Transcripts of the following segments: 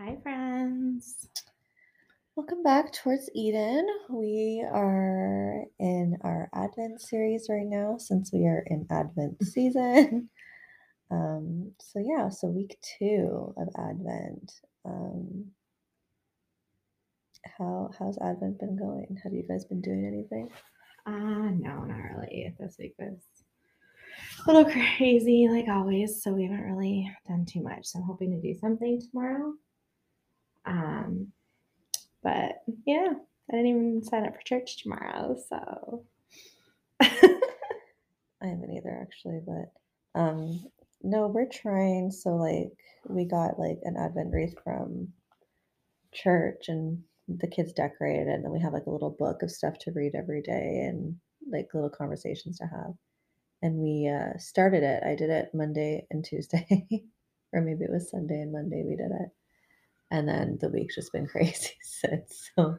Hi, friends. welcome back towards Eden. We are in our Advent series right now since we are in Advent season. Um, so yeah, so week two of Advent. Um, how how's Advent been going? Have you guys been doing anything? Uh, no, not really. This week was a little crazy, like always. So we haven't really done too much. So I'm hoping to do something tomorrow. Um, but yeah, I didn't even sign up for church tomorrow. So I haven't either actually, but um no, we're trying. So like we got like an Advent wreath from church and the kids decorated it and then we have like a little book of stuff to read every day and like little conversations to have. And we uh started it. I did it Monday and Tuesday. or maybe it was Sunday and Monday we did it. And then the week's just been crazy since. So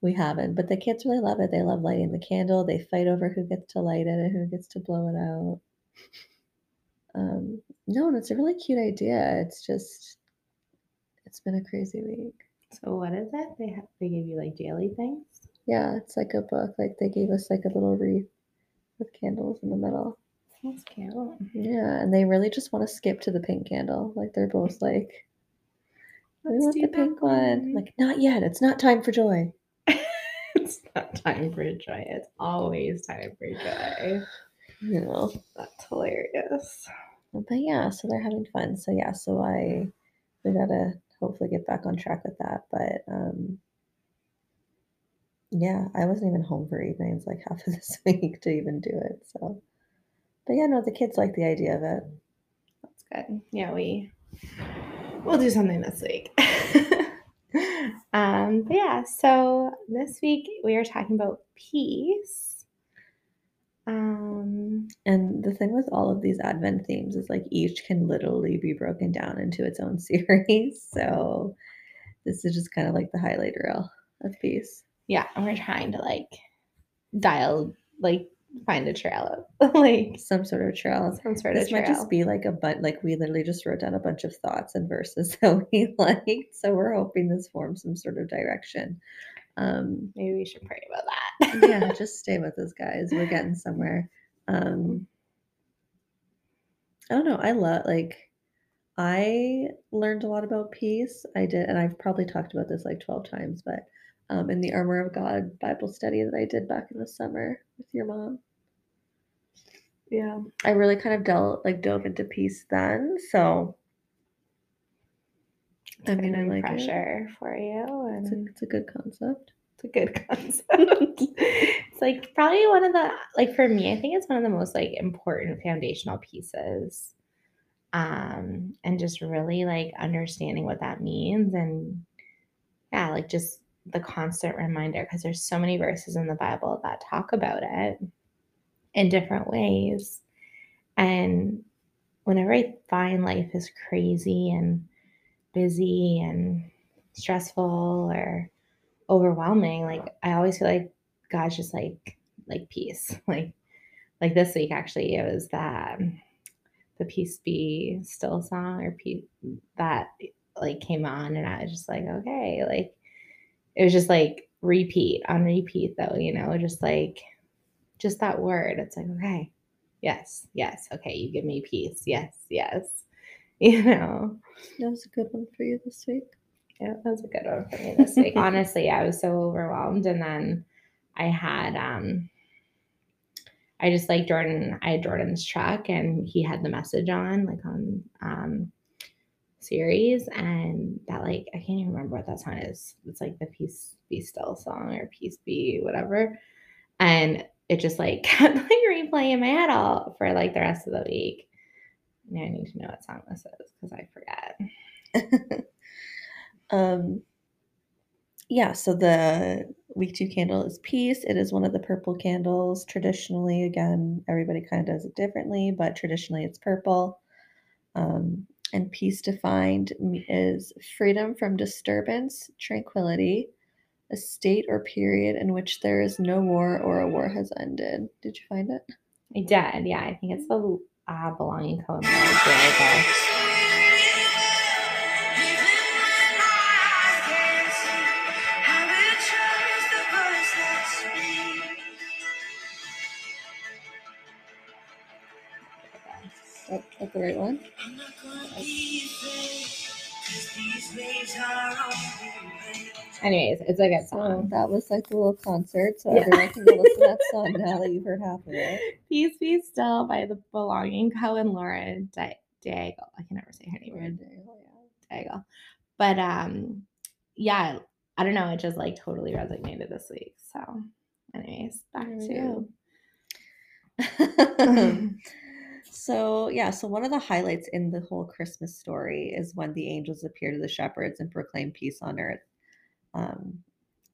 we haven't. But the kids really love it. They love lighting the candle. They fight over who gets to light it and who gets to blow it out. Um, no, and it's a really cute idea. It's just, it's been a crazy week. so what is it? They have they give you like daily things. Yeah, it's like a book. Like they gave us like a little wreath with candles in the middle. That's cute. Yeah, and they really just want to skip to the pink candle. Like they're both like, we Let's want the pink one. one. Like, not yet. It's not time for joy. it's not time for joy. It's always time for joy. You know. That's hilarious. But yeah, so they're having fun. So yeah, so I we gotta hopefully get back on track with that. But um yeah, I wasn't even home for evenings like half of this week to even do it. So but yeah, no, the kids like the idea of it. That's good. Yeah, we we'll do something this week. um, but yeah, so this week we are talking about peace. Um, And the thing with all of these Advent themes is like each can literally be broken down into its own series. So this is just kind of like the highlight reel of peace. yeah, and we're trying to like dial, like find a trail of like Some sort of trail. some sort This of might trail. just be like a but like we literally just wrote down a bunch of thoughts and verses that we liked. So we're hoping this forms some sort of direction. Um Maybe we should pray about that. yeah, just stay with us guys. We're getting somewhere. Um I don't know. I love like I learned a lot about peace. I did and I've probably talked about this like 12 times, but um in the Armor of God Bible study that I did back in the summer with your mom. Yeah. I really kind of delved like dove into peace then. So It's I mean, I like it. for you it's a, it's a good concept. it's a good concept. it's like probably one of the like for me, I think it's one of the most like important foundational pieces. Um, and just really like understanding what that means and yeah, like just the constant reminder because there's so many verses in the Bible that talk about it in different ways. And whenever I find life is crazy and busy and stressful or overwhelming, like I always feel like God's just like like peace. Like like this week actually it was that the peace be still song or peace that like came on and I was just like, okay, like it was just like repeat on repeat though, you know, just like just that word. It's like, okay, yes, yes, okay, you give me peace. Yes, yes. You know. That was a good one for you this week. Yeah, that was a good one for me this week. Honestly, I was so overwhelmed. And then I had um I just like Jordan, I had Jordan's truck and he had the message on, like on um Sirius, and that like I can't even remember what that song is. It's like the Peace Be Still song or Peace Be whatever. And it just like kept like replaying in my head all for like the rest of the week. Now I need to know what song this is because I forget. um yeah, so the week two candle is peace. It is one of the purple candles. Traditionally, again, everybody kind of does it differently, but traditionally it's purple. Um, and peace defined is freedom from disturbance, tranquility, a state or period in which there is no war or a war has ended. Did you find it? I did, yeah. I think it's the uh, belonging to Anyways, it's like a good So song. that was like the little concert. So Yeah. everyone can go listen to that song now that you've heard half of it. Peace Be Still by the Belonging Co. and Lauren Di-. I can never say her name. right. But um, yeah, I don't know. It just like totally resonated this week. So, anyways, back to. so yeah, so one of the highlights in the whole Christmas story is when the angels appear to the shepherds and proclaim peace on earth. Um,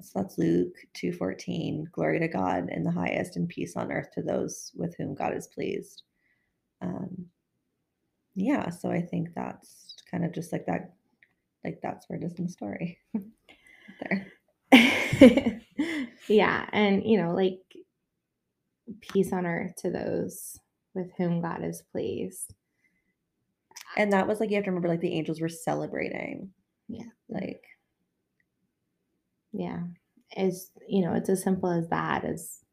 so that's Luke two fourteen. Glory to God in the highest, and peace on earth to those with whom God is pleased. Um, yeah, so I think that's kind of just like that, like that's where it is in the story. there. yeah, and you know, like peace on earth to those with whom God is pleased. And that was like you have to remember, like the angels were celebrating. Yeah. Like yeah It's you know it's as simple as that as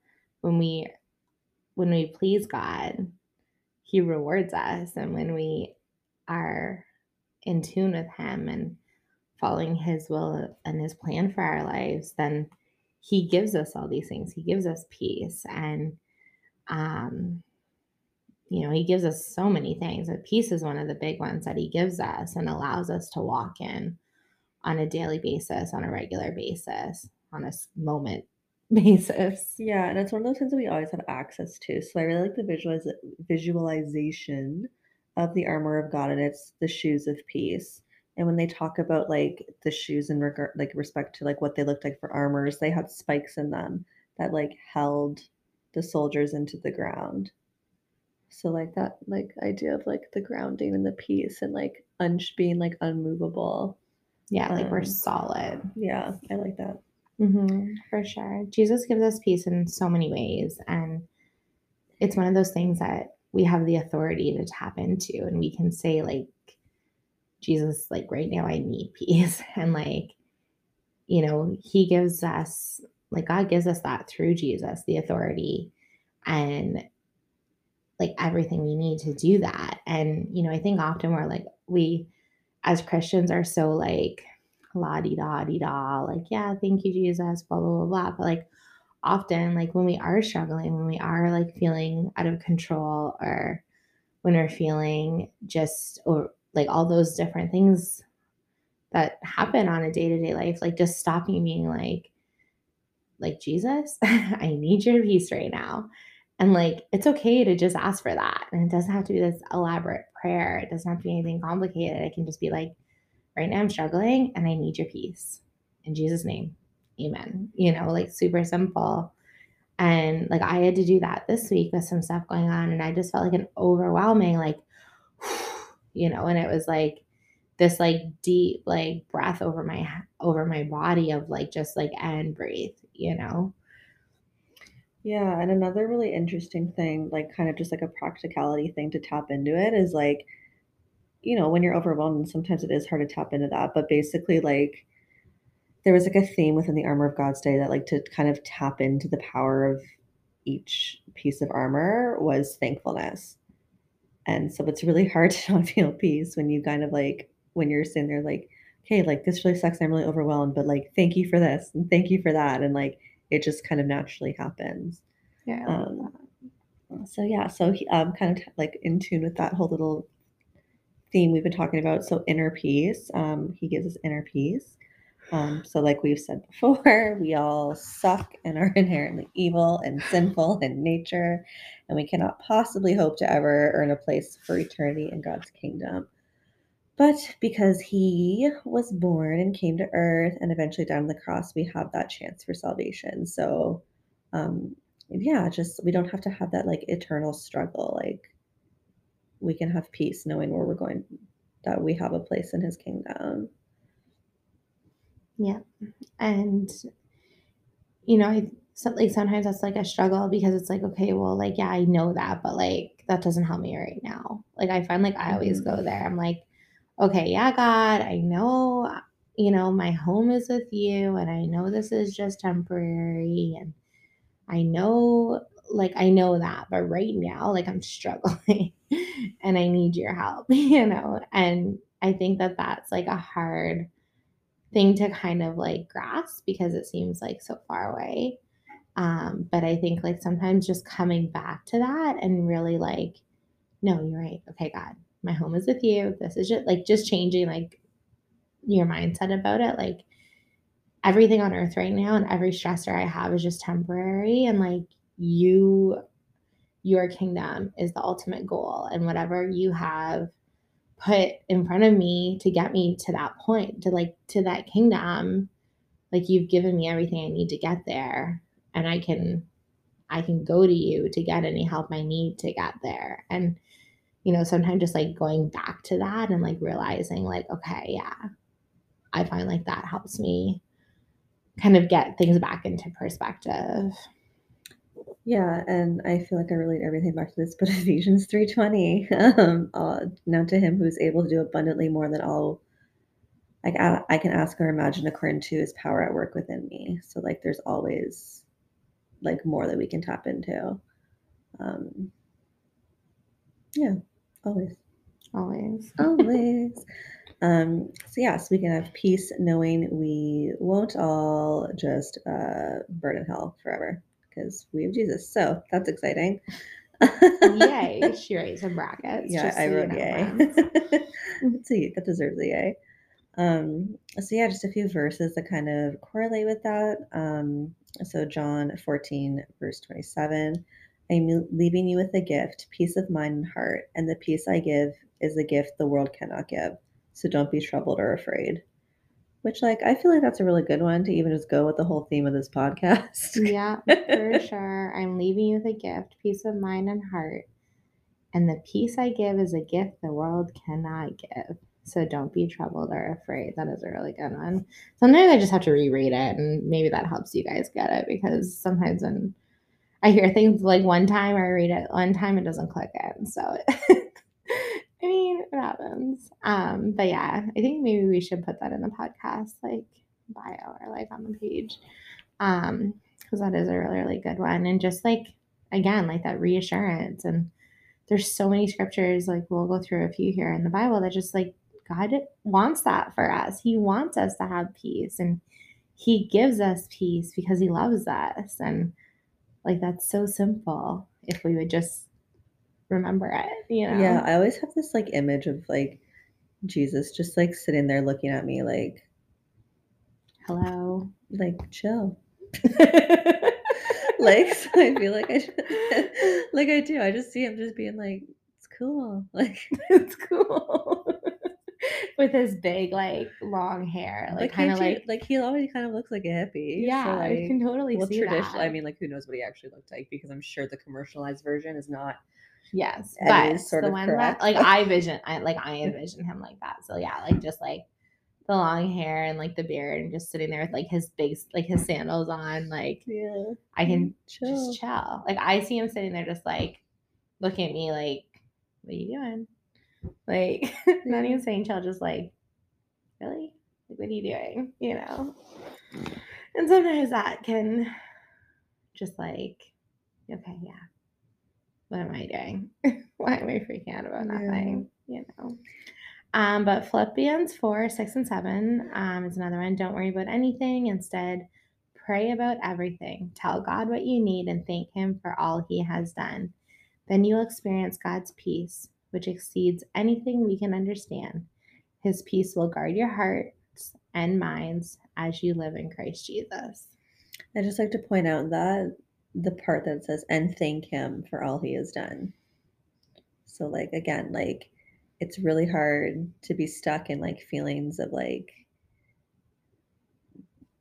when we when we please god he rewards us and when we are in tune with him and following his will and his plan for our lives then he gives us all these things he gives us peace and um you know he gives us so many things but peace is one of the big ones that he gives us and allows us to walk in on a daily basis, on a regular basis, on a moment basis. Yeah, and it's one of those things that we always have access to. So I really like the visualiz- visualization of the armor of God, and it's the shoes of peace. And when they talk about like the shoes in regard, like respect to like what they looked like for armors, they had spikes in them that like held the soldiers into the ground. So like that like idea of like the grounding and the peace and like un- being like unmovable. Yeah, like we're Um, solid. Yeah, I like that. hmm for sure. Jesus gives us peace in so many ways. And it's one of those things that we have the authority to tap into. And we can say, like, Jesus, like, right now, I need peace. And, like, you know, he gives us, like, God gives us that through Jesus, the authority and, like, everything we need to do that. And, you know, I think often we're like, we, as Christians, are so, like, la di da di da, like, yeah, thank you, Jesus, blah, blah, blah, blah. But like often, like when we are struggling, when we are like feeling out of control, or when we're feeling just, or like all those different things that happen on a day to day life, like just stopping being like, like, Jesus, I need your peace right now. And like, it's okay to just ask for that. And it doesn't have to be this elaborate prayer. It doesn't have to be anything complicated. It can just be like, right now I'm struggling and I need your peace. In Jesus' name, amen. You know, like super simple. And like I had to do that this week with some stuff going on. And I just felt like an overwhelming, like, you know, and it was like this like deep like breath over my over my body of like just like and breathe, you know. Yeah, and another really interesting thing, like kind of just like a practicality thing to tap into it is like, you know, when you're overwhelmed, sometimes it is hard to tap into that. But basically, like, there was like a theme within the Armor of God's Day that, like, to kind of tap into the power of each piece of armor was thankfulness. And so it's really hard to not feel peace when you kind of like, when you're sitting there, like, okay, like, this really sucks. I'm really overwhelmed, but like, thank you for this and thank you for that. And like, it just kind of naturally happens. Yeah. Um, so yeah, so he, um, kind of like in tune with that whole little theme we've been talking about. So inner peace, um, he gives us inner peace. Um, so like we've said before, we all suck and are inherently evil and sinful in nature, and we cannot possibly hope to ever earn a place for eternity in God's kingdom. But because he was born and came to earth and eventually died on the cross, we have that chance for salvation. So um, yeah, just we don't have to have that like eternal struggle. Like we can have peace knowing where we're going, that we have a place in his kingdom. Yeah. And you know, I so, like sometimes that's like a struggle because it's like, okay, well, like, yeah, I know that, but like that doesn't help me right now. Like I find like I always go there. I'm like, okay, yeah, God, I know, you know, my home is with you and I know this is just temporary and I know like I know that, but right now, like I'm struggling. and I need your help, you know? And I think that that's like a hard thing to kind of like grasp because it seems like so far away. Um, but I think like sometimes just coming back to that and really like, no, you're right. Okay, God, my home is with you. This is just like just changing like your mindset about it. Like everything on earth right now and every stressor I have is just temporary. And like you, your kingdom is the ultimate goal. And whatever you have put in front of me to get me to that point, to like to that kingdom, like you've given me everything I need to get there. And I can I can go to you to get any help I need to get there. And you know, sometimes just like going back to that and like realizing like, okay, yeah, I find like that helps me kind of get things back into perspective. Yeah, and I feel like I relate everything back to this, but Ephesians 3:20, um, uh, now to him who is able to do abundantly more than all like I, I can ask or imagine according to his power at work within me. So like there's always like more that we can tap into. Um, yeah, always. Always. Always. um, so yeah, so we can have peace knowing we won't all just uh, burn in hell forever because we have Jesus. So that's exciting. yay. She writes some brackets. Yeah, I so wrote you know, yay. See, that deserves a yay. Um, so yeah, just a few verses that kind of correlate with that. Um, so John 14, verse 27. I'm leaving you with a gift, peace of mind and heart, and the peace I give is a gift the world cannot give. So don't be troubled or afraid. Which, like, I feel like that's a really good one to even just go with the whole theme of this podcast. yeah, for sure. I'm leaving you with a gift, peace of mind and heart. And the peace I give is a gift the world cannot give. So don't be troubled or afraid. That is a really good one. Sometimes I just have to reread it, and maybe that helps you guys get it because sometimes when I hear things like one time or I read it one time, it doesn't click in. So, I mean, it happens. Um, but yeah, I think maybe we should put that in the podcast, like bio or like on the page, um, because that is a really really good one. And just like again, like that reassurance and there's so many scriptures like we'll go through a few here in the bible that just like god wants that for us he wants us to have peace and he gives us peace because he loves us and like that's so simple if we would just remember it you know Yeah, I always have this like image of like Jesus just like sitting there looking at me like hello like chill. like so I feel like I should, like I do. I just see him just being like, it's cool. Like it's cool with his big like long hair like, like kind of like like he already kind of looks like a hippie. yeah So i can like totally well see traditional that I mean like who knows what he actually looked like because I'm sure the commercialized version is not Yes, but sort the of one correct. that like I vision, I like I envision him like that. So yeah, like just like the long hair and like the beard and just sitting there with like his big like his sandals on. Like yeah. I can chill. just chill. Like I see him sitting there just like looking at me like, what are you doing? Like not even saying chill, just like, really? Like what are you doing? You know? And sometimes that can just like, okay, yeah. What am I doing? Why am I freaking out about Yeah. nothing? You know. Um, but Philippians 4, 6, and 7 um, is another one. Don't worry about anything. Instead, pray about everything. Tell God what you need and thank Him for all He has done. Then you'll experience God's peace, which exceeds anything we can understand. His peace will guard your hearts and minds as you live in Christ Jesus. I just like to point out that the part that says and thank him for all he has done. So like again, like it's really hard to be stuck in like feelings of like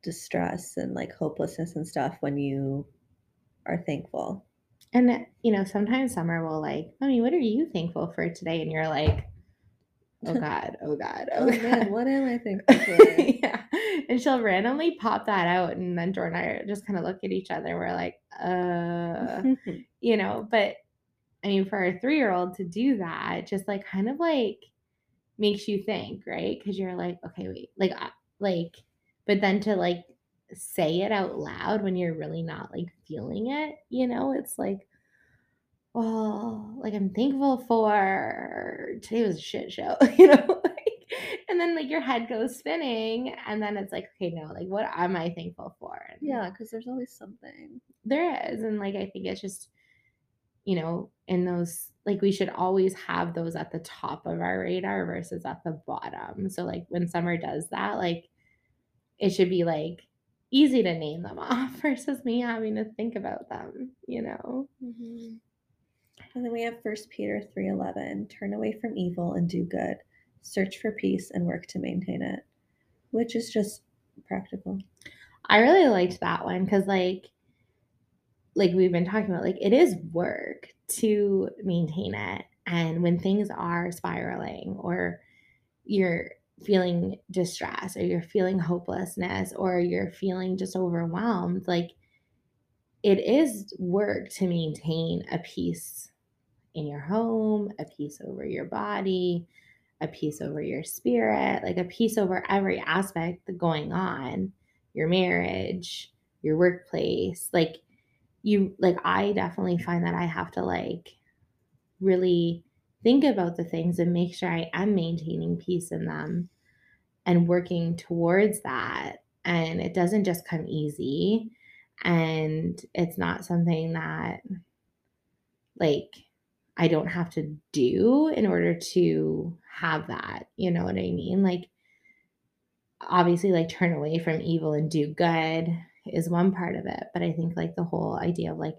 distress and like hopelessness and stuff when you are thankful. And you know, sometimes Summer will like, Mommy, what are you thankful for today? And you're like, Oh God, oh God, oh, Oh God. man, what am I thankful for? yeah. And she'll randomly pop that out. And then Jordan and I just kind of look at each other. We're like, uh, you know, but I mean, for a three year old to do that, just like kind of like makes you think, right? Because you're like, okay, wait, like, like, but then to like say it out loud when you're really not like feeling it, you know, it's like, well, like I'm thankful for today was a shit show, you know? Like, and then like your head goes spinning, and then it's like, okay, no, like what am I thankful for? And Yeah, because there's always something. there is. And like I think it's just, you know, in those like we should always have those at the top of our radar versus at the bottom. So like when summer does that, like it should be like easy to name them off versus me having to think about them, you know? Mm-hmm. And then we have First Peter 3:11, turn away from evil and do good. Search for peace and work to maintain it, which is just practical. I really liked that one because like like we've been talking about, like it is work to maintain it. And when things are spiraling or you're feeling distress or you're feeling hopelessness or you're feeling just overwhelmed, like it is work to maintain a peace in your home, a peace over your body, a peace over your spirit, like a peace over every aspect going on, your marriage, your workplace. Like you like I definitely find that I have to like really think about the things and make sure I am maintaining peace in them and working towards that. And it doesn't just come easy. And it's not something that, like, I don't have to do in order to have that. You know what I mean? Like, obviously, like, turn away from evil and do good is one part of it. But I think, like, the whole idea of like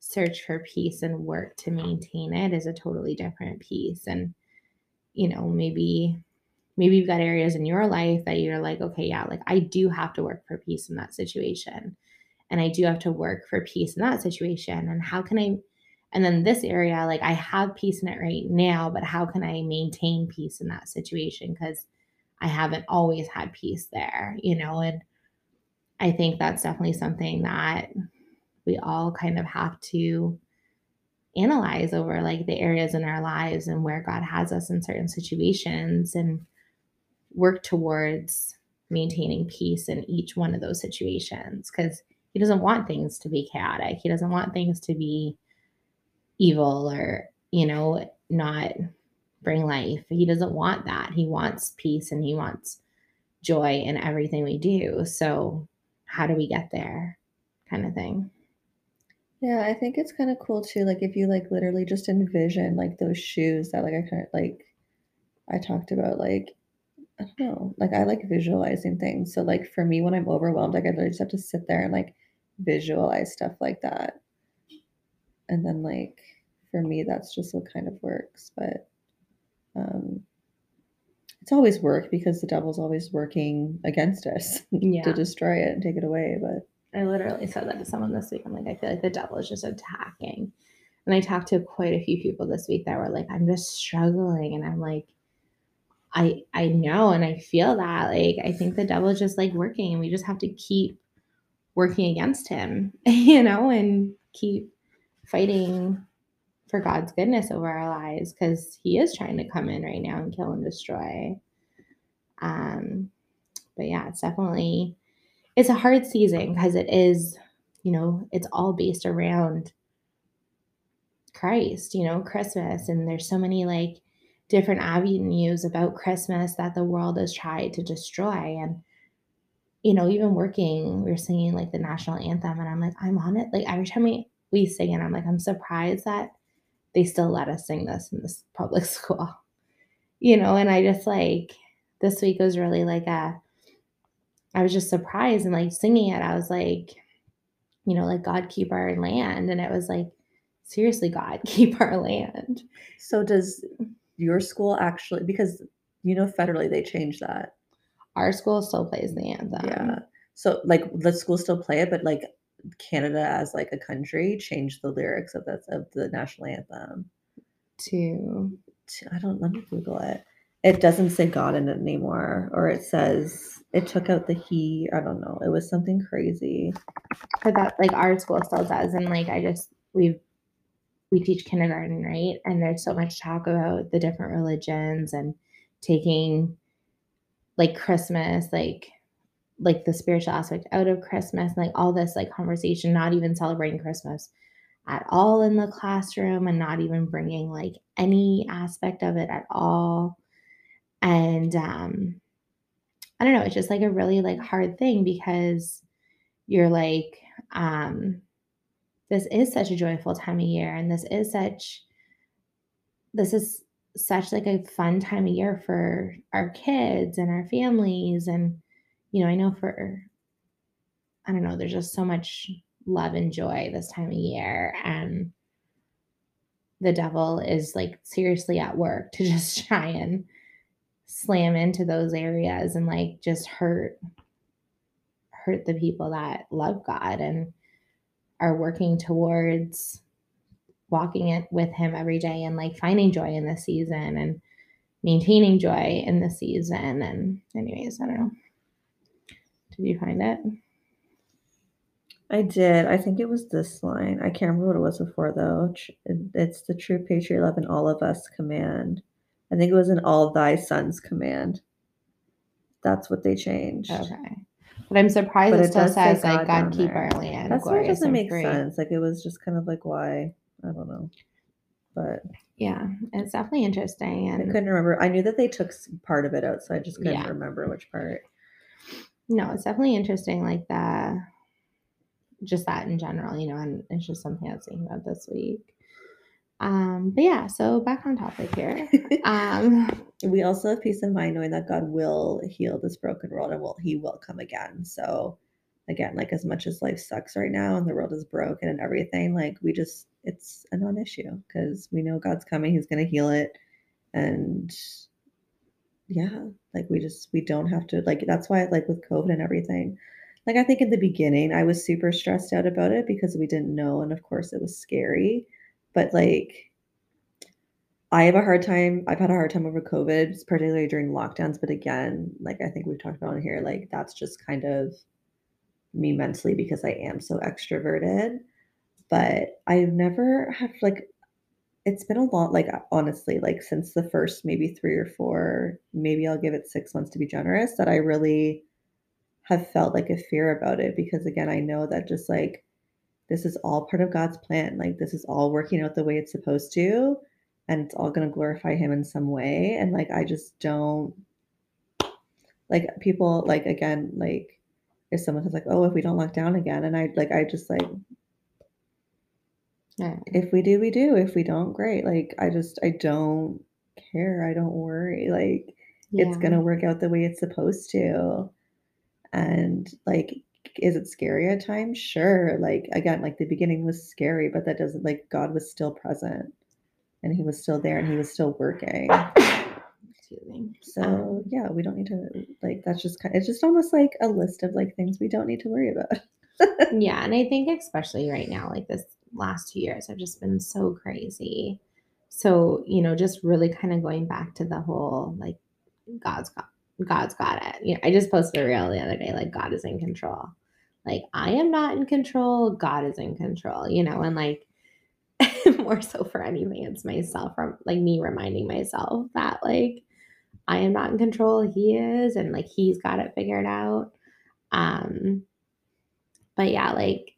search for peace and work to maintain it is a totally different piece. And, you know, maybe maybe you've got areas in your life that you're like, okay, yeah, like I do have to work for peace in that situation. And I do have to work for peace in that situation. And how can I, and then this area, like I have peace in it right now, but how can I maintain peace in that situation? Because I haven't always had peace there, you know? And I think that's definitely something that we all kind of have to analyze over like the areas in our lives and where God has us in certain situations and work towards maintaining peace in each one of those situations because he doesn't want things to be chaotic. He doesn't want things to be evil or, you know, not bring life. He doesn't want that. He wants peace and he wants joy in everything we do. So, how do we get there? Kind of thing. Yeah, I think it's kind of cool too. Like if you like literally just envision like those shoes that like I kind of like I talked about like I don't know, like I like visualizing things. So like for me when I'm overwhelmed, like I literally just have to sit there and like visualize stuff like that. And then like for me that's just what kind of works. But um it's always work because the devil's always working against us Yeah. to destroy it and take it away. But I literally said that to someone this week. I'm like, I feel like the devil is just attacking. And I talked to quite a few people this week that were like, I'm just struggling. And I'm like, I I know and I feel that. Like I think the devil is just like working and we just have to keep working against him, you know, and keep fighting for God's goodness over our lives because he is trying to come in right now and kill and destroy. Um but yeah, it's definitely it's a hard season because it is, you know, it's all based around Christ, you know, Christmas. And there's so many like different avenues about Christmas that the world has tried to destroy. And, you know, even working, we are singing like the national anthem, and I'm like, I'm on it. Like every time we, we sing it, I'm like, I'm surprised that they still let us sing this in this public school, you know, and I just like, this week was really like a, I was just surprised and like singing it. I was like, you know, like God keep our land. And it was like, seriously, God keep our land. so does your school actually because you know federally they changed that. Our school still plays the anthem. Yeah. So like the school still play it, but like Canada as like a country changed the lyrics of that of the national anthem. To to- I don't let me Google it. It doesn't say God in it anymore, or it says it took out the he. I don't know. It was something crazy. but that like our school still does. And like I just we've we teach kindergarten, right? And there's so much talk about the different religions and taking like Christmas, like like the spiritual aspect out of Christmas, like all this like conversation, not even celebrating Christmas at all in the classroom and not even bringing like any aspect of it at all. And um I don't know, it's just like a really like hard thing because you're like um this is such a joyful time of year and this is such this is such like a fun time of year for our kids and our families. And you know i know for i don't know there's just so much love and joy this time of year and the devil is like seriously at work to just try and slam into those areas and like just hurt hurt the people that love god and are working towards walking it with him every day and like finding joy in the season and maintaining joy in the season. And anyways, I don't know. Did you find it? I did. I think it was this line. I can't remember what it was before though. It's the true patriot love in all of us command. I think it was in all thy sons command. That's what they changed. Okay. But I'm surprised but it, it still says like God, keep there. our land. That's why it doesn't make free. sense. Like it was just kind of like why I don't know, but yeah, it's definitely interesting. And I couldn't remember. I knew that they took part of it out, so I just couldn't yeah. remember which part. No, it's definitely interesting. Like that, just that in general, you know, and it's just something I was thinking about this week. Um, but yeah, so back on topic here. Um, we also have peace of mind knowing that God will heal this broken world and will He will come again. So again, like as much as life sucks right now and the world is broken and everything, like we just it's a non-issue because we know God's coming, He's gonna heal it. And yeah, like we just we don't have to like that's why like with COVID and everything. Like I think in the beginning I was super stressed out about it because we didn't know and of course it was scary. But like I have a hard time. I've had a hard time over COVID, particularly during lockdowns. But again, like I think we've talked about here, like that's just kind of me mentally because I am so extroverted. But I've never had like it's been a lot like honestly like since the first maybe 3 or 4 maybe I'll give it 6 months to be generous that I really have felt like a fear about it because again I know that just like this is all part of God's plan like this is all working out the way it's supposed to and it's all going to glorify him in some way and like I just don't like people like again like if someone says like, "Oh, if we don't lock down again," and I like, I just like, yeah. if we do, we do. If we don't, great. Like, I just, I don't care. I don't worry. Like, yeah. it's gonna work out the way it's supposed to. And like, is it scary at times? Sure. Like again, like the beginning was scary, but that doesn't like God was still present, and He was still there, and He was still working. So yeah, we don't need to like that's just kind of, it's just almost like a list of like things we don't need to worry about. yeah, and I think especially right now, like this last two years have just been so crazy. So, you know, just really kind of going back to the whole like God's got God's got it. You know, I just posted a reel the other day, like God is in control. Like I am not in control, God is in control, you know, and like more so for anything, it's myself from like me reminding myself that like I am not in control. He is, and like he's got it figured out. Um, but yeah, like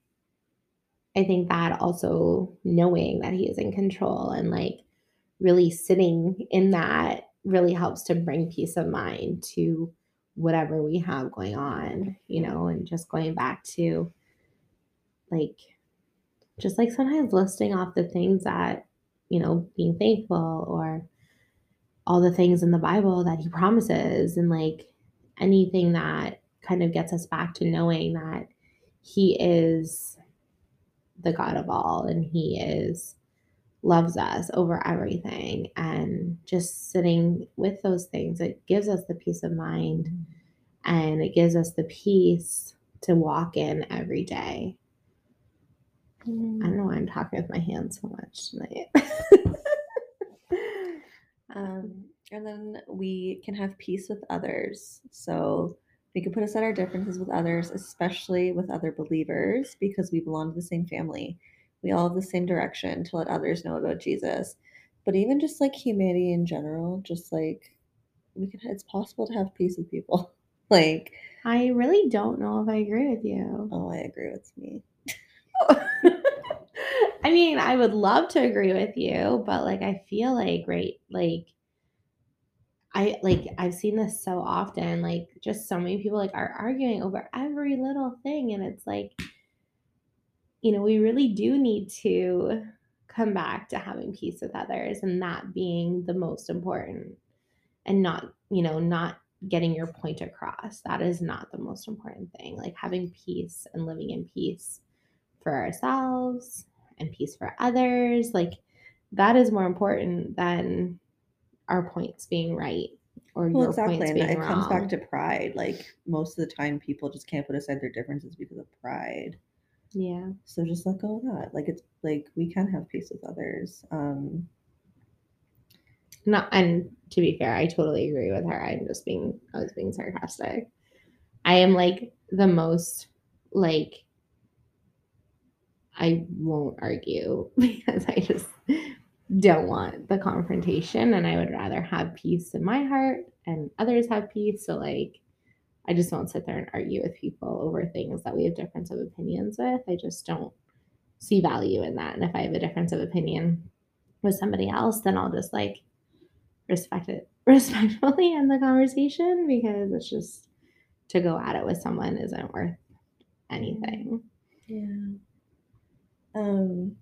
I think that also knowing that he is in control and like really sitting in that really helps to bring peace of mind to whatever we have going on, you know, and just going back to like just like sometimes listing off the things that, you know, being thankful or all the things in the Bible that he promises and like anything that kind of gets us back to knowing that he is the God of all and he is loves us over everything and just sitting with those things it gives us the peace of mind and it gives us the peace to walk in every day. Mm. I don't know why I'm talking with my hands so much tonight. Um, and then we can have peace with others. So we can put aside our differences with others, especially with other believers, because we belong to the same family. We all have the same direction to let others know about Jesus. But even just like humanity in general, just like we can, it's possible to have peace with people. like, I really don't know if I agree with you. Oh, I agree with me. I mean, I would love to agree with you, but like I feel like right like I like I've seen this so often like just so many people like are arguing over every little thing and it's like you know, we really do need to come back to having peace with others and that being the most important and not, you know, not getting your point across. That is not the most important thing. Like having peace and living in peace for ourselves and peace for others, like that is more important than our points being right or Well, your exactly. points And being it comes back to pride. Like most of the time, people just can't put aside their differences because of pride. Yeah. So just let go of that. Like it's like we can have peace with others. Um, Not and to be fair, I totally agree with her. I'm just being I was being sarcastic. I am like the most like I won't argue because I just don't want the confrontation and I would rather have peace in my heart and others have peace. So like I just won't sit there and argue with people over things that we have difference of opinions with. I just don't see value in that. And if I have a difference of opinion with somebody else, then I'll just like respect it respectfully end the conversation because it's just to go at it with someone isn't worth anything. yeah. Um.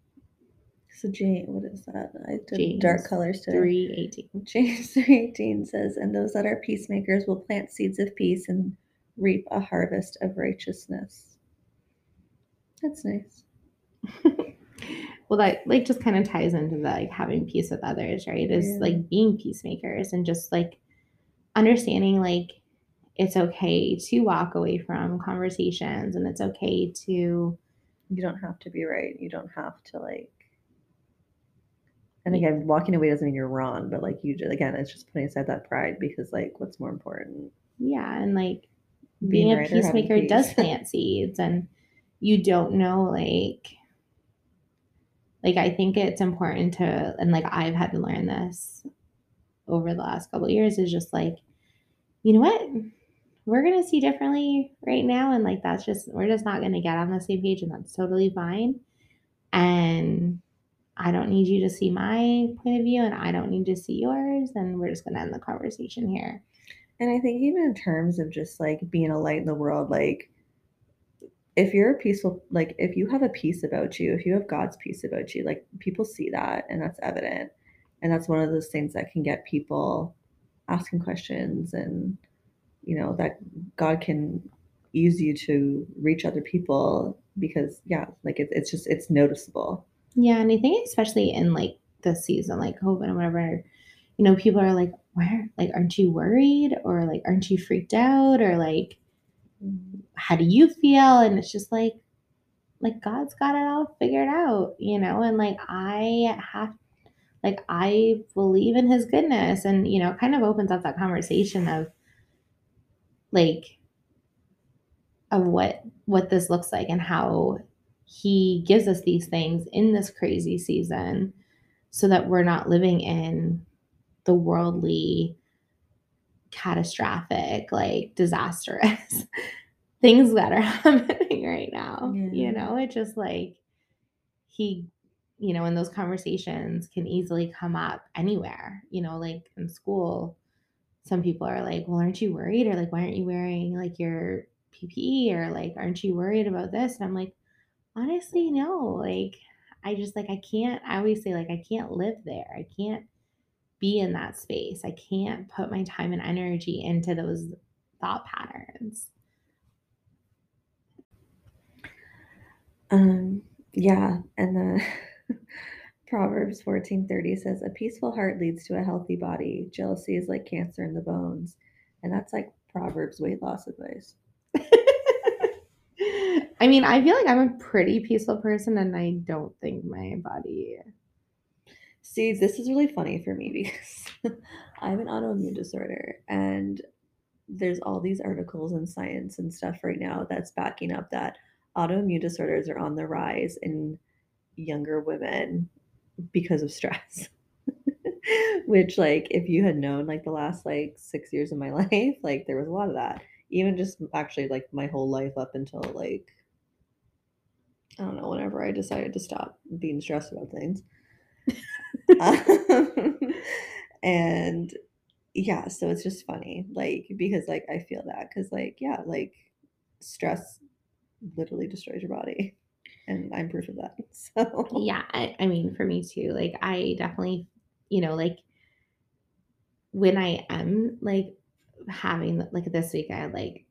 So Jane, what is that? I did James dark colors today. Three eighteen. James 318 says, And those that are peacemakers will plant seeds of peace and reap a harvest of righteousness. That's nice. well, that like just kind of ties into the like having peace with others, right? Is Yeah. like being peacemakers and just like understanding like it's okay to walk away from conversations and it's okay to You don't have to be right. You don't have to like. And again, walking away doesn't mean you're wrong, but like you, again, it's just putting aside that pride because like, what's more important? yeah, and like being, a right or having peacemaker does plant seeds and you don't know like like i think it's important to and like i've had to learn this over the last couple of years is just like you know what? We're gonna see differently right now and like that's just we're just not gonna get on the same page and that's totally fine. And i don't need you to see my point of view and i don't need to see yours and we're just gonna end the conversation here And I think even in terms of just like being a light in the world, like if you're a peaceful, like if you have a peace about you, if you have God's peace about you, like people see that and that's evident. And that's one of those things that can get people asking questions and, you know, that God can use you to reach other people because, yeah, like it, it's just, it's noticeable. Yeah, and I think especially in like this season, like COVID and whatever, you know, people are like, where like aren't you worried? Or like aren't you freaked out? Or like, how do you feel? And it's just like like God's got it all figured out, you know, and like I have like I believe in his goodness and you know, kind of opens up that conversation of like of what what this looks like and how he gives us these things in this crazy season so that we're not living in the worldly catastrophic like disastrous things that are happening right now. Yeah. you know it just like he you know in those conversations can easily come up anywhere you know like in school some people are like well aren't you worried? or like why aren't you wearing like your ppe or like aren't you worried about this? and i'm like honestly no like i just like i can't i always say like i can't live there i can't be in that space i can't put my time and energy into those thought patterns Um, yeah, and the Proverbs 14:30 says a peaceful heart leads to a healthy body. Jealousy is like cancer in the bones. And that's like Proverbs weight loss advice. I mean, I feel like I'm a pretty peaceful person and I don't think my body See, this is really funny for me because I have an autoimmune disorder and there's all these articles in science and stuff right now that's backing up that autoimmune disorders are on the rise in younger women because of stress. Which like if you had known like the last like 6 years of my life, like there was a lot of that. Even just actually like my whole life up until like I don't know, whenever I decided to stop being stressed about things. um, and yeah, so it's just funny, like, because like I feel that because like, yeah, like stress literally destroys your body. And I'm proof of that. So Yeah, I, I mean, for me too. Like, I definitely, you know, like when I am like having like this week, I like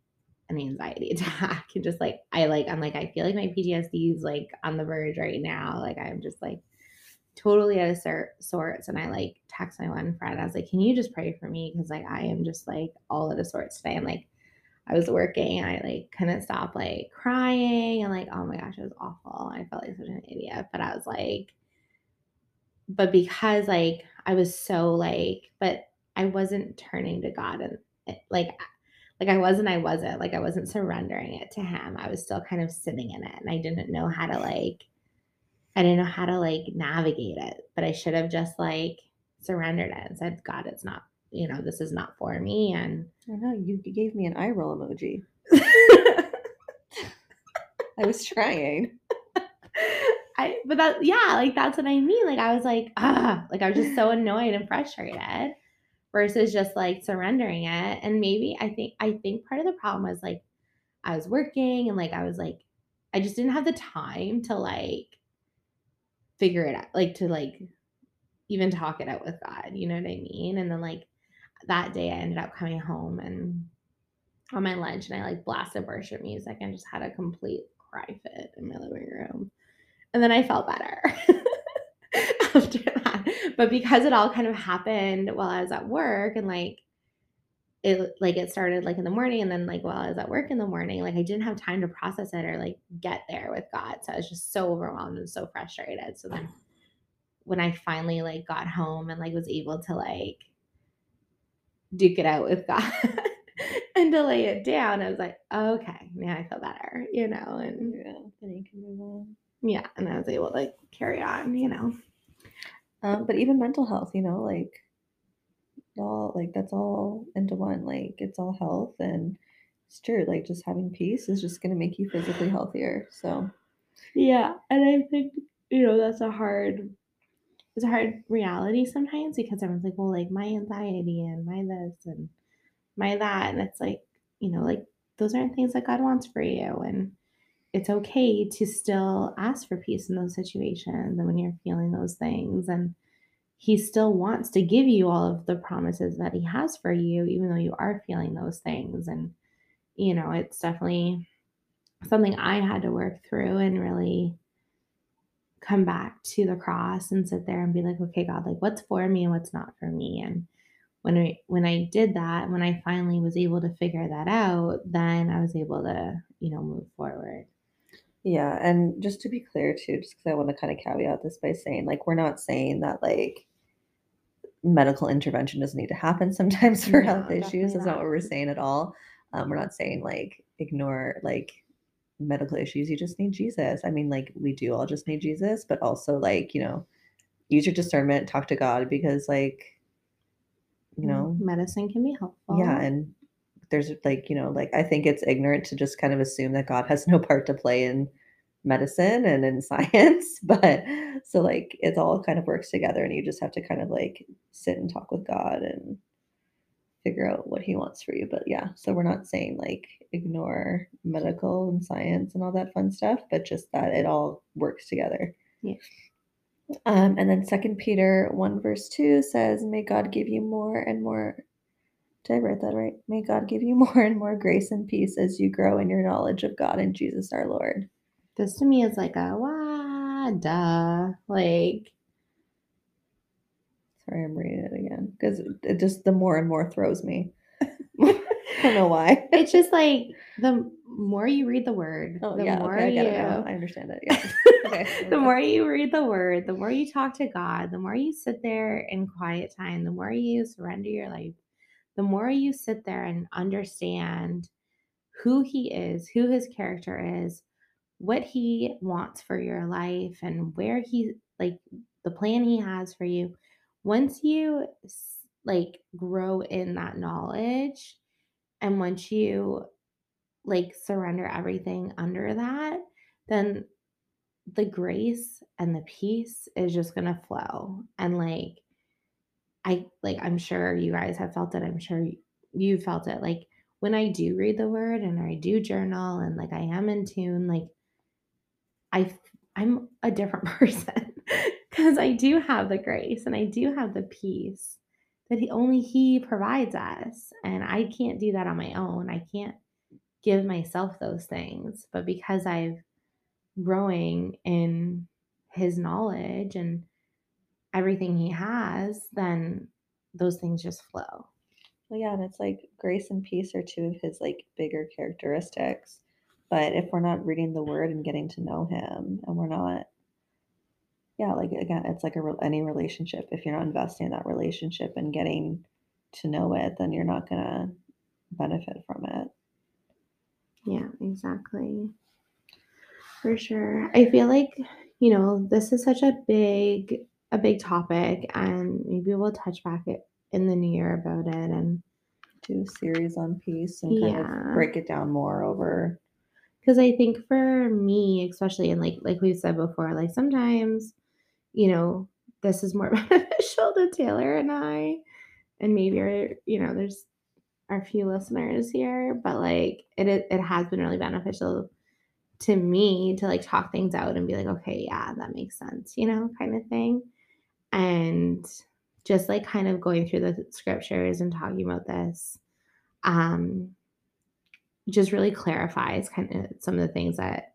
an anxiety attack and just like I like I'm like I feel like my PTSD is like on the verge right now. Like I'm just like totally out of sor- sorts. And I like text my one friend. I was like, "Can you just pray for me?" Because like I am just like all out of sorts today. And like I was working and I like couldn't stop like crying and like oh my gosh, it was awful. I felt like such an idiot. But I was like, but because like I was so like, but I wasn't turning to God and eh, like like I wasn't I wasn't like I wasn't surrendering it to him. I was still kind of sitting in it and I didn't know how to like I didn't know how to like navigate it, but I should have just like surrendered it and said, God, it's not, you know, this is not for me. And I know you gave me an eye roll emoji. I was trying. I, but that, yeah, like that's what I mean. Like I was like, ah, like I was just so annoyed and frustrated versus just like surrendering it. And maybe I think, I think part of the problem was like I was working and like I was like, I just didn't have the time to like figure it out, like to like even talk it out with God. You know what I mean? And then like that day I ended up coming home and on my lunch and I like blasted worship music and just had a complete cry fit in my living room. And then I felt better after. But because it all kind of happened while I was at work and like it like it started like in the morning and then like while I was at work in the morning, like I didn't have time to process it or like get there with God. So I was just so overwhelmed and so frustrated. So then when I finally like got home and like was able to like duke it out with God and to lay it down, I was like, okay, now I feel better, you know, and Yeah, then you can move on. yeah, and I was able to carry on, you know. Um, but even mental health, you know, like all like that's all into one. Like it's all health and it's true. Like just having peace is just gonna make you physically healthier. So Yeah, and I think you know that's a hard it's a hard reality sometimes because everyone's like, well, like my anxiety and my this and my that, and it's like, you know, like those aren't things that God wants for you, and it's okay to still ask for peace in those situations and when you're feeling those things, and He still wants to give you all of the promises that He has for you, even though you are feeling those things, and you know, it's definitely something I had to work through and really come back to the cross and sit there and be like, okay, God, like what's for me and what's not for me. And when I when I did that, when I finally was able to figure that out, then I was able to, you know, move forward. Yeah, and just to be clear too, just because I want to kind of caveat this by saying like we're not saying that like medical intervention doesn't need to happen sometimes for No, health issues. That's not not. what we're saying at all. Um, we're not saying like ignore like medical issues. You just need Jesus. I mean, like we do all just need Jesus, but also like, you know, use your discernment, talk to God because like, you know, medicine can be helpful. yeah, and there's like, you know, like I think it's ignorant to just kind of assume that God has no part to play in medicine and in science, but so like it all kind of works together and you just have to kind of like sit and talk with God and figure out what he wants for you. But yeah, so we're not saying like ignore medical and science and all that fun stuff, but just that it all works together. Yeah. Um, and then Second Peter one verse two says, "May God give you more and more." Did I write that right? May God give you more and more grace and peace as you grow in your knowledge of God and Jesus our Lord. This to me is like a wah duh. Like Sorry, I'm reading it again because it just the more and more throws me. I don't know why. it's just like the more you read the word, Oh the yeah, more okay, I you get it now. I understand it. Yeah. Okay. the more you read the word, the more you talk to God, the more you sit there in quiet time, the more you surrender your life, the more you sit there and understand who He is, who His character is, what He wants for your life, and where He, like, the plan He has for you. Once you, like, grow in that knowledge, and once you, like, surrender everything under that, then the grace and the peace is just going to flow. And like, I like, I'm sure you guys have felt it. I'm sure you felt it. Like, when I do read the word and I do journal and like I am in tune, like, I I'm a different person because I do have the grace and I do have the peace that he only he provides us and I can't do that on my own. I can't give myself those things, but because I've growing in his knowledge and everything he has, then those things just flow. Well, yeah, and it's like grace and peace are two of his like bigger characteristics. But if we're not reading the word and getting to know him and we're not yeah, like again, it's like a any relationship. If you're not investing in that relationship and getting to know it, then you're not going to benefit from it. Yeah, exactly. For sure. I feel like, you know, this is such a big a big topic and maybe we'll touch back it in the new year about it and do a series on peace and kind of break it down more over because I think for me, especially and like like we've said before, like sometimes, you know, this is more beneficial to Taylor and I, and maybe our, you know, there's our few listeners here, but like it it has been really beneficial to me to like talk things out and be like, okay, yeah, that makes sense, you know, kind of thing. And just like kind of going through the scriptures and talking about this, um, just really clarifies kind of some of the things that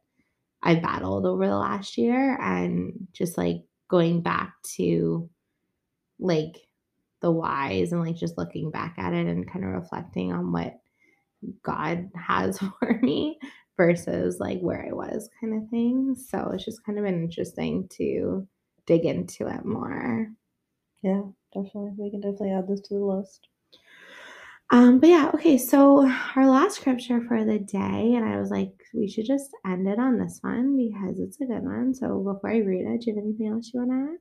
I battled over the last year and just like going back to like the whys and like just looking back at it and kind of reflecting on what God has for me versus like where I was kind of thing. So it's just kind of been interesting to dig into it more. Yeah, definitely. We can definitely add this to the list. Um, but yeah, okay, so our last scripture for the day, and I was like, we should just end it on this one because it's a good one. So before I read it, do you have anything else you want to add?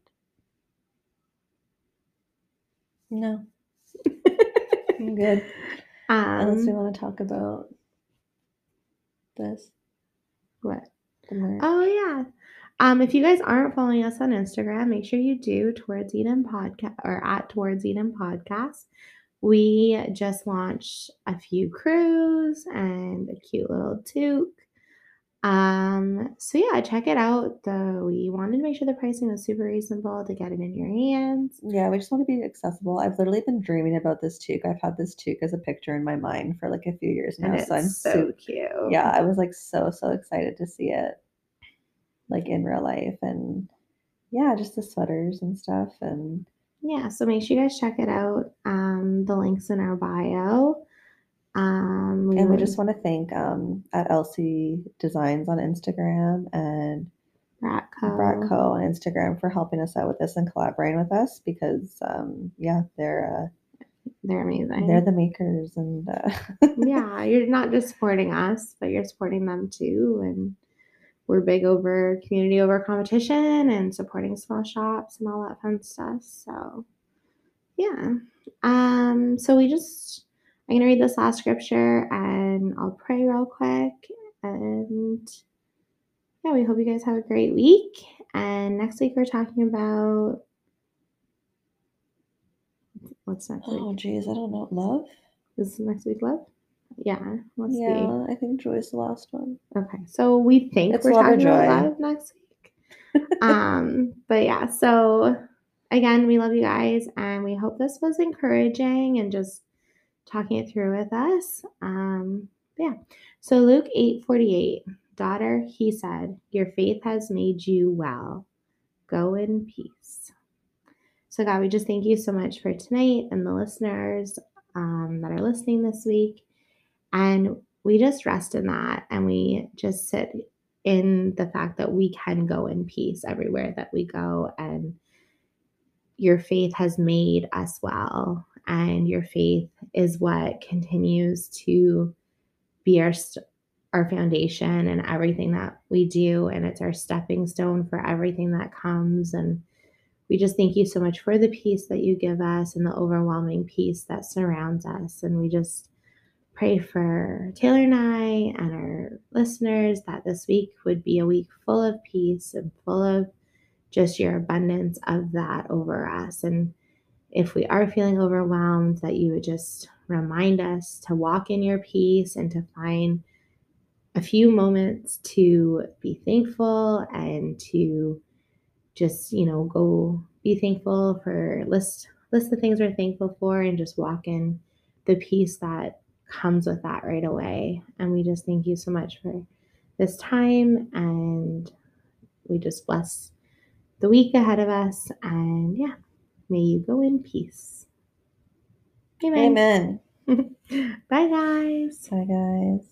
No. I'm good. Um, Unless we want to talk about this. what? Oh yeah. Um, if you guys aren't following us on Instagram, make sure you do towards Eden podcast or at towards Eden podcast. We just launched a few crews and a cute little toque. Um, so yeah, check it out. The we wanted to make sure the pricing was super reasonable to get it in your hands. Yeah, we just want to be accessible. I've literally been dreaming about this toque. I've had this toque as a picture in my mind for like a few years now. So I'm so so cute. yeah, I was like so so excited to see it like in real life and yeah, just the sweaters and stuff and Yeah, so make sure you guys check it out. Um, the links in our bio. Um, and we just want to thank um at Elsie Designs on Instagram and Bratco. Bratco on Instagram for helping us out with this and collaborating with us because um yeah, they're They're uh, amazing. they're the makers and uh, yeah, you're not just supporting us, but you're supporting them too. And we're big over community over competition and supporting small shops and all that fun stuff. So yeah. Um, so we just I'm gonna read this last scripture and I'll pray real quick. And yeah, we hope you guys have a great week. And next week we're talking about what's next week? oh geez, I don't know. Love? Is next week love? Yeah, let's see. Yeah, I think Joy's the last one. Okay, so we think It's we're talking about love next week. um, but yeah, so again, we love you guys, and we hope this was encouraging and just talking it through with us. Um, yeah, so Luke eight forty eight, daughter, he said, your faith has made you well. Go in peace. So God, we just thank you so much for tonight and the listeners um, that are listening this week. And we just rest in that and we just sit in the fact that we can go in peace everywhere that we go. And your faith has made us well. And your faith is what continues to be our, our foundation and everything that we do. And it's our stepping stone for everything that comes. And we just thank you so much for the peace that you give us and the overwhelming peace that surrounds us. And we just pray for Taylor and I and our listeners that this week would be a week full of peace and full of just your abundance of that over us. And if we are feeling overwhelmed, that you would just remind us to walk in your peace and to find a few moments to be thankful and to just, you know, go be thankful for list list the things we're thankful for and just walk in the peace that comes with that right away. And we just thank you so much for this time and we just bless the week ahead of us and yeah, may you go in peace. Amen. Bye guys. Bye, guys.